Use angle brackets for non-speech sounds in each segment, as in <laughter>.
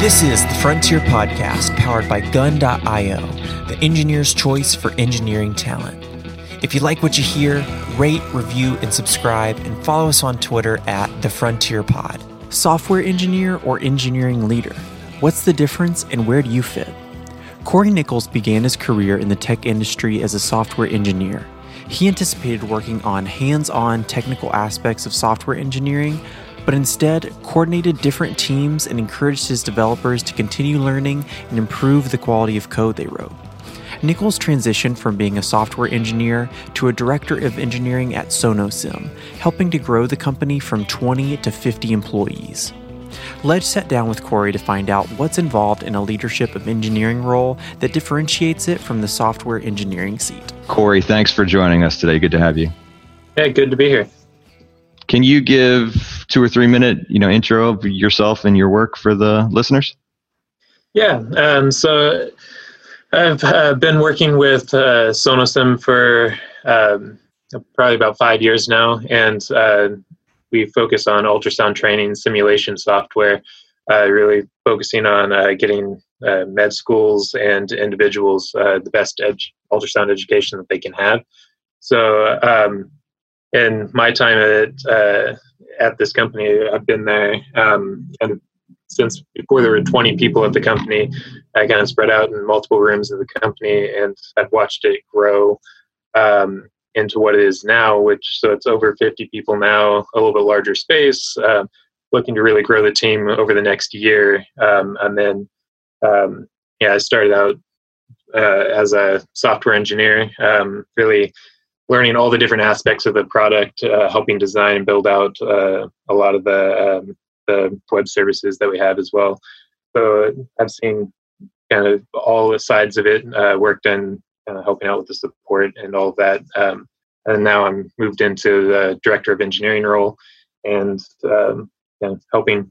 This is the Frontier Podcast powered by Gun.io, the engineer's choice for engineering talent. If you like what you hear, rate, review, and subscribe, and follow us on Twitter at The Frontier Pod. Software engineer or engineering leader? What's the difference and where do you fit? Corey Nichols began his career in the tech industry as a software engineer. He anticipated working on hands on technical aspects of software engineering, but instead coordinated different teams and encouraged his developers to continue learning and improve the quality of code they wrote. Nichols transitioned from being a software engineer to a director of engineering at Sonosim, helping to grow the company from 20 to 50 employees. Let's sat down with Corey to find out what's involved in a leadership of engineering role that differentiates it from the software engineering seat. Corey, thanks for joining us today. Good to have you. Yeah, good to be here. Can you give two or three minute, you know, intro of yourself and your work for the listeners? Yeah. Um, so I've uh, been working with uh, Sonosim for um, probably about five years now, and uh, we focus on ultrasound training simulation software, uh, really focusing on uh, getting uh, med schools and individuals the best ultrasound education that they can have. So, um, in my time at at this company, I've been there um, and since before there were 20 people at the company, I kind of spread out in multiple rooms of the company, and I've watched it grow um, into what it is now. Which so it's over 50 people now, a little bit larger space. Uh, looking to really grow the team over the next year, um, and then um, yeah, I started out uh, as a software engineer, um, really learning all the different aspects of the product, uh, helping design and build out uh, a lot of the um, the web services that we have as well. So I've seen kind of all the sides of it, uh, worked in kind of helping out with the support and all of that. Um, and now I'm moved into the director of engineering role and um, you know, helping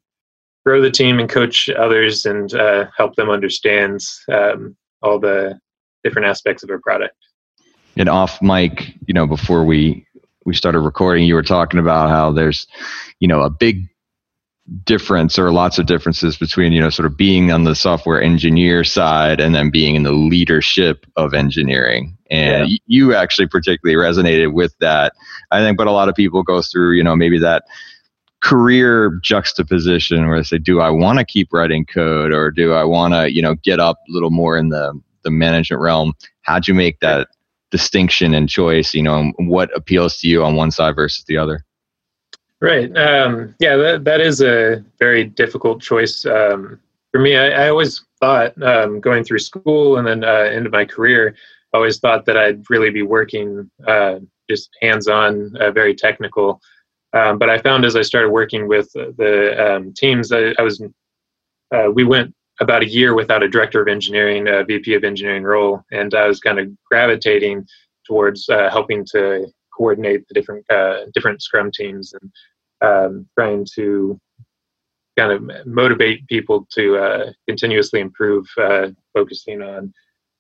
grow the team and coach others and uh, help them understand um, all the different aspects of our product. And off mic, you know, before we we started recording, you were talking about how there's, you know, a big difference or lots of differences between you know sort of being on the software engineer side and then being in the leadership of engineering. And yeah. you actually particularly resonated with that i think but a lot of people go through you know maybe that career juxtaposition where they say do i want to keep writing code or do i want to you know get up a little more in the the management realm? How'd you make that distinction and choice you know what appeals to you on one side versus the other Right. Um, yeah, that, that is a very difficult choice. Um, for me, I, I, always thought um, going through school and then uh, into my career, I always thought that I'd really be working uh, just hands on, uh, very technical. Um, but I found as I started working with the um, teams, I, I was, uh, we went about a year without a director of engineering, a VP of engineering role, and I was kind of gravitating towards uh, helping to coordinate the different uh, different Scrum teams and um, trying to kind of motivate people to uh, continuously improve, uh, focusing on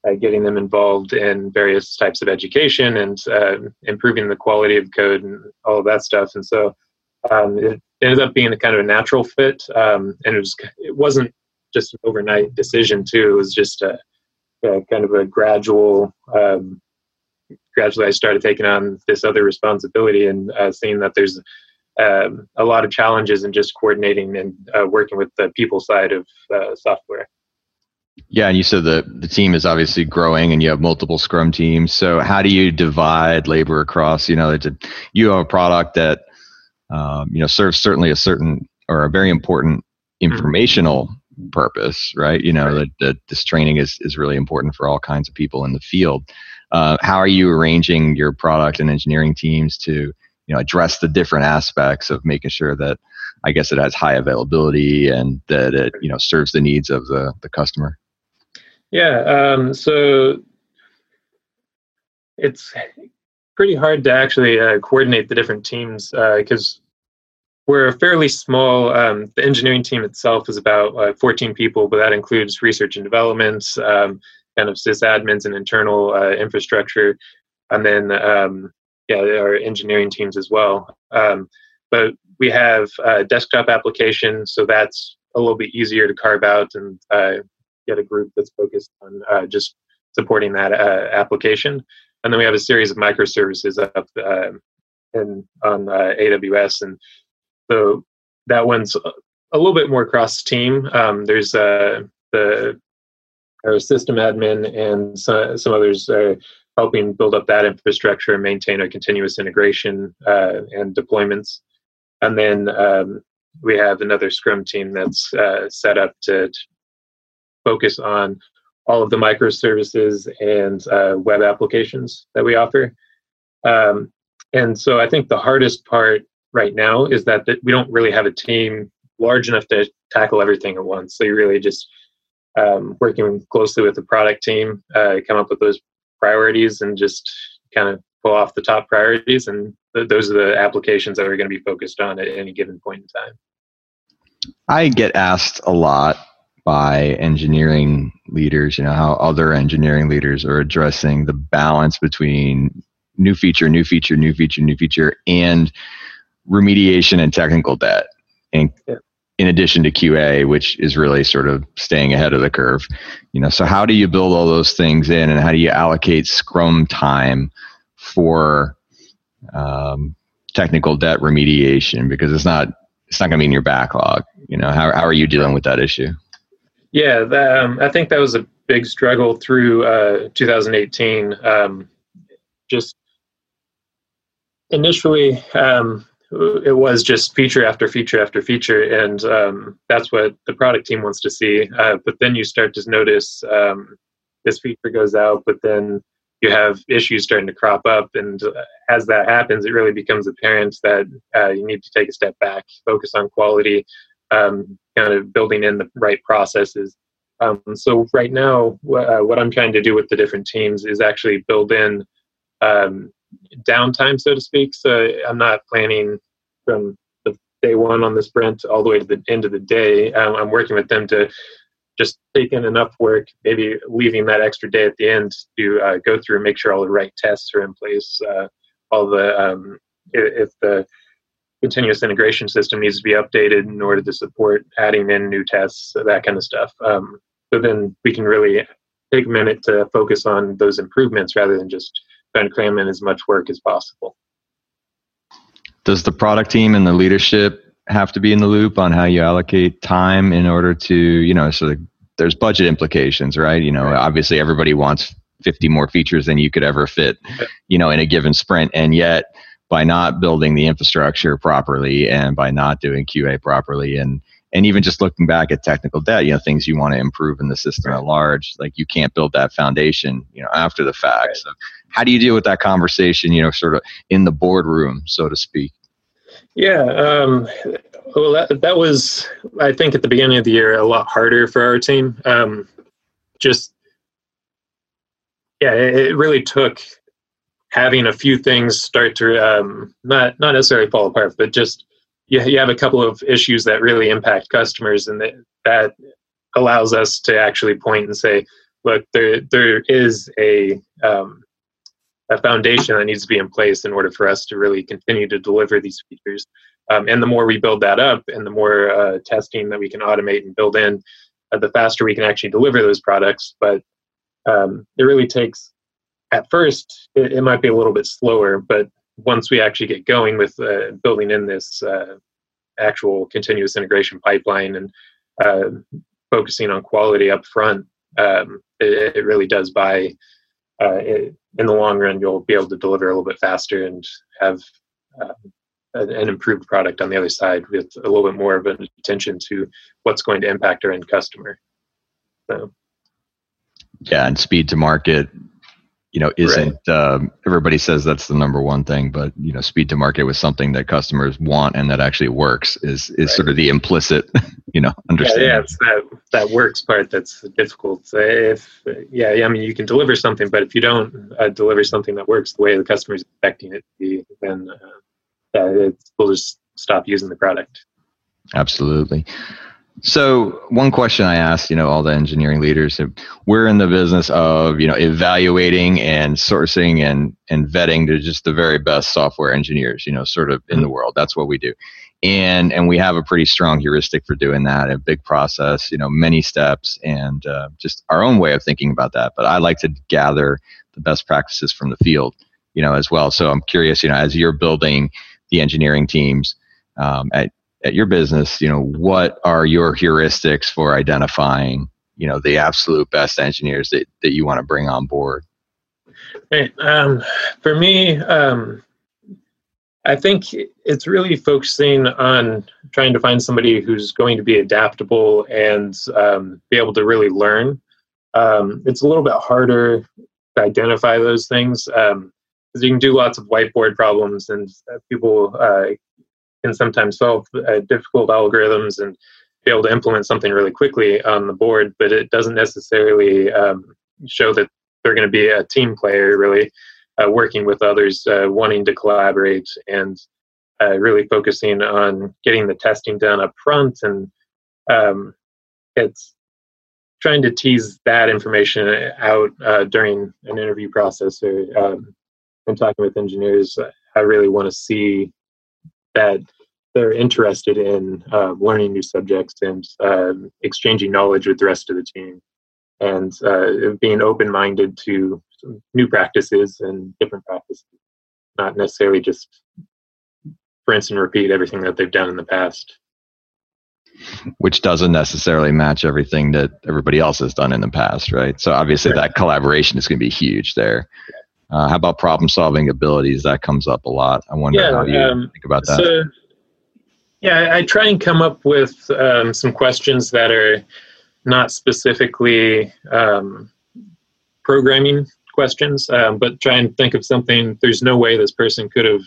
uh, getting them involved in various types of education and uh, improving the quality of code and all of that stuff. And so um, it ended up being a kind of a natural fit, um, and it was it wasn't just an overnight decision too. It was just a, a kind of a gradual. Um, gradually, I started taking on this other responsibility and uh, seeing that there's um, a lot of challenges in just coordinating and uh, working with the people side of uh, software. Yeah, and you said the the team is obviously growing, and you have multiple Scrum teams. So, how do you divide labor across? You know, you have a product that um, you know serves certainly a certain or a very important mm-hmm. informational mm-hmm. purpose, right? You know right. that, that this training is is really important for all kinds of people in the field. Uh, how are you arranging your product and engineering teams to you know address the different aspects of making sure that I guess it has high availability and that it you know serves the needs of the the customer. Yeah, um, so it's pretty hard to actually uh, coordinate the different teams because uh, we're a fairly small. Um, the engineering team itself is about uh, 14 people, but that includes research and development, um, kind of sysadmins and internal uh, infrastructure, and then um, yeah, our engineering teams as well. Um, but we have a desktop application, so that's a little bit easier to carve out and uh, get a group that's focused on uh, just supporting that uh, application. And then we have a series of microservices up uh, in, on uh, AWS, and so that one's a little bit more cross team. Um, there's uh, the our system admin and some, some others are helping build up that infrastructure and maintain a continuous integration uh, and deployments. And then um, we have another Scrum team that's uh, set up to, to, focus on all of the microservices and uh, web applications that we offer. Um, and so I think the hardest part right now is that, that we don't really have a team large enough to tackle everything at once. So you really just um, working closely with the product team, uh, come up with those priorities and just kind of pull off the top priorities. And th- those are the applications that we're going to be focused on at any given point in time. I get asked a lot by engineering leaders, you know, how other engineering leaders are addressing the balance between new feature, new feature, new feature, new feature, and remediation and technical debt. And yeah in addition to QA, which is really sort of staying ahead of the curve. You know, so how do you build all those things in, and how do you allocate Scrum time for um, technical debt remediation? Because it's not it's not going to be in your backlog. You know, how how are you dealing with that issue? Yeah, that, um, I think that was a big struggle through uh, 2018. Um, just initially, um, it was just feature after feature after feature, and um, that's what the product team wants to see. Uh, but then you start to notice um, this feature goes out, but then you have issues starting to crop up, and uh, as that happens, it really becomes apparent that uh, you need to take a step back, focus on quality, um, kind of building in the right processes. Um, so right now, uh, what I'm trying to do with the different teams is actually build in um, downtime, so to speak. So I'm not planning from the day one on the sprint all the way to the end of the day. Um, I'm working with them to just take in enough work, maybe leaving that extra day at the end to uh, go through and make sure all the right tests are in place. Uh, all the um, if the continuous integration system needs to be updated in order to support adding in new tests, that kind of stuff. Um, so then we can really take a minute to focus on those improvements rather than just trying to cram in as much work as possible. Does the product team and the leadership have to be in the loop on how you allocate time in order to, you know, so there's budget implications, right? You know, right. obviously everybody wants 50 more features than you could ever fit, you know, in a given sprint. And yet, by not building the infrastructure properly and by not doing QA properly and and even just looking back at technical debt, you know, things you want to improve in the system right. at large, like you can't build that foundation, you know, after the fact. Right. So how do you deal with that conversation, you know, sort of in the boardroom, so to speak? Yeah, um, well, that, that was, I think, at the beginning of the year, a lot harder for our team. Um, just, yeah, it, it really took having a few things start to um, not not necessarily fall apart, but just you, you have a couple of issues that really impact customers, and that, that allows us to actually point and say, look, there there is a um, a foundation that needs to be in place in order for us to really continue to deliver these features. Um, and the more we build that up, and the more uh, testing that we can automate and build in, uh, the faster we can actually deliver those products. But um, it really takes, at first, it, it, might be a little bit slower, but once we actually get going with uh, building in this uh, actual continuous integration pipeline and uh, focusing on quality up front, um, it, it, really does buy. Uh, it, in the long run, you'll be able to deliver a little bit faster and have uh, an improved product on the other side with a little bit more of an attention to what's going to impact our end customer. So, yeah, and speed to market you know isn't right. um, everybody says that's the number one thing but you know speed to market with something that customers want and that actually works is is right. sort of the implicit <laughs> you know understanding yeah, yeah it's that that works part that's difficult if yeah, yeah i mean you can deliver something but if you don't uh, deliver something that works the way the customer is expecting it to be then uh, yeah, we'll just stop using the product absolutely so one question I asked, you know, all the engineering leaders, we're in the business of, you know, evaluating and sourcing and, and vetting to just the very best software engineers, you know, sort of in the mm-hmm. world. That's what we do. and and we have a pretty strong heuristic for doing that a big process you know many steps and uh, just our own way of thinking about that but i like to gather the best practices from the field you know as well so i'm curious you know as you're building the engineering teams um, at at your business you know what are your heuristics for identifying you know the absolute best engineers that, that you want to bring on board Hey, um, for me, um, I think it's really focusing on trying to find somebody who's going to be adaptable and um, be able to really learn. Um, it's a little bit harder to identify those things because um, you can do lots of whiteboard problems and uh, people uh, can sometimes solve uh, difficult algorithms and be able to implement something really quickly on the board, but it doesn't necessarily um, show that they're going to be a team player, really uh, working with others, uh, wanting to collaborate, and uh, really focusing on getting the testing done up front. And um, it's trying to tease that information out uh, during an interview process or um, when talking with engineers. I really want to see that they're interested in uh, learning new subjects and uh, exchanging knowledge with the rest of the team. And uh, being open-minded to new practices and different practices. Not necessarily just rinse and repeat everything that they've done in the past. Which doesn't necessarily match everything that everybody else has done in the past right? So obviously right. that collaboration is going to be huge there uh, how about problem solving abilities that comes up a lot i wonder yeah, how you um, think about that so, yeah i try and come up with um, some questions that are not specifically um, programming questions, um, but try and think of something. There's no way this person could have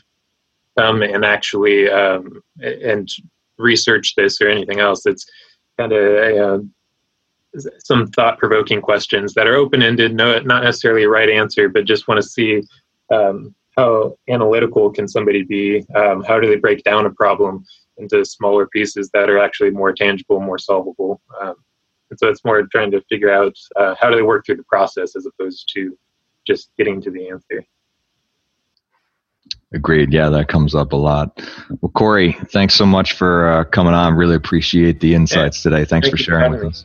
come and actually um, and research this or anything else. It's kind of some thought-provoking questions that are open-ended, no, not necessarily a right answer, but just want to see um, how analytical can somebody be. Um, how do they break down a problem into smaller pieces that are actually more tangible, more solvable? Um, and so it's more trying to figure out uh, how do they work through the process as opposed to just getting to the answer. Agreed. Yeah, that comes up a lot. Well, Corey, thanks so much for uh, coming on. Really appreciate the insights yeah. today. Thanks thank for sharing with us.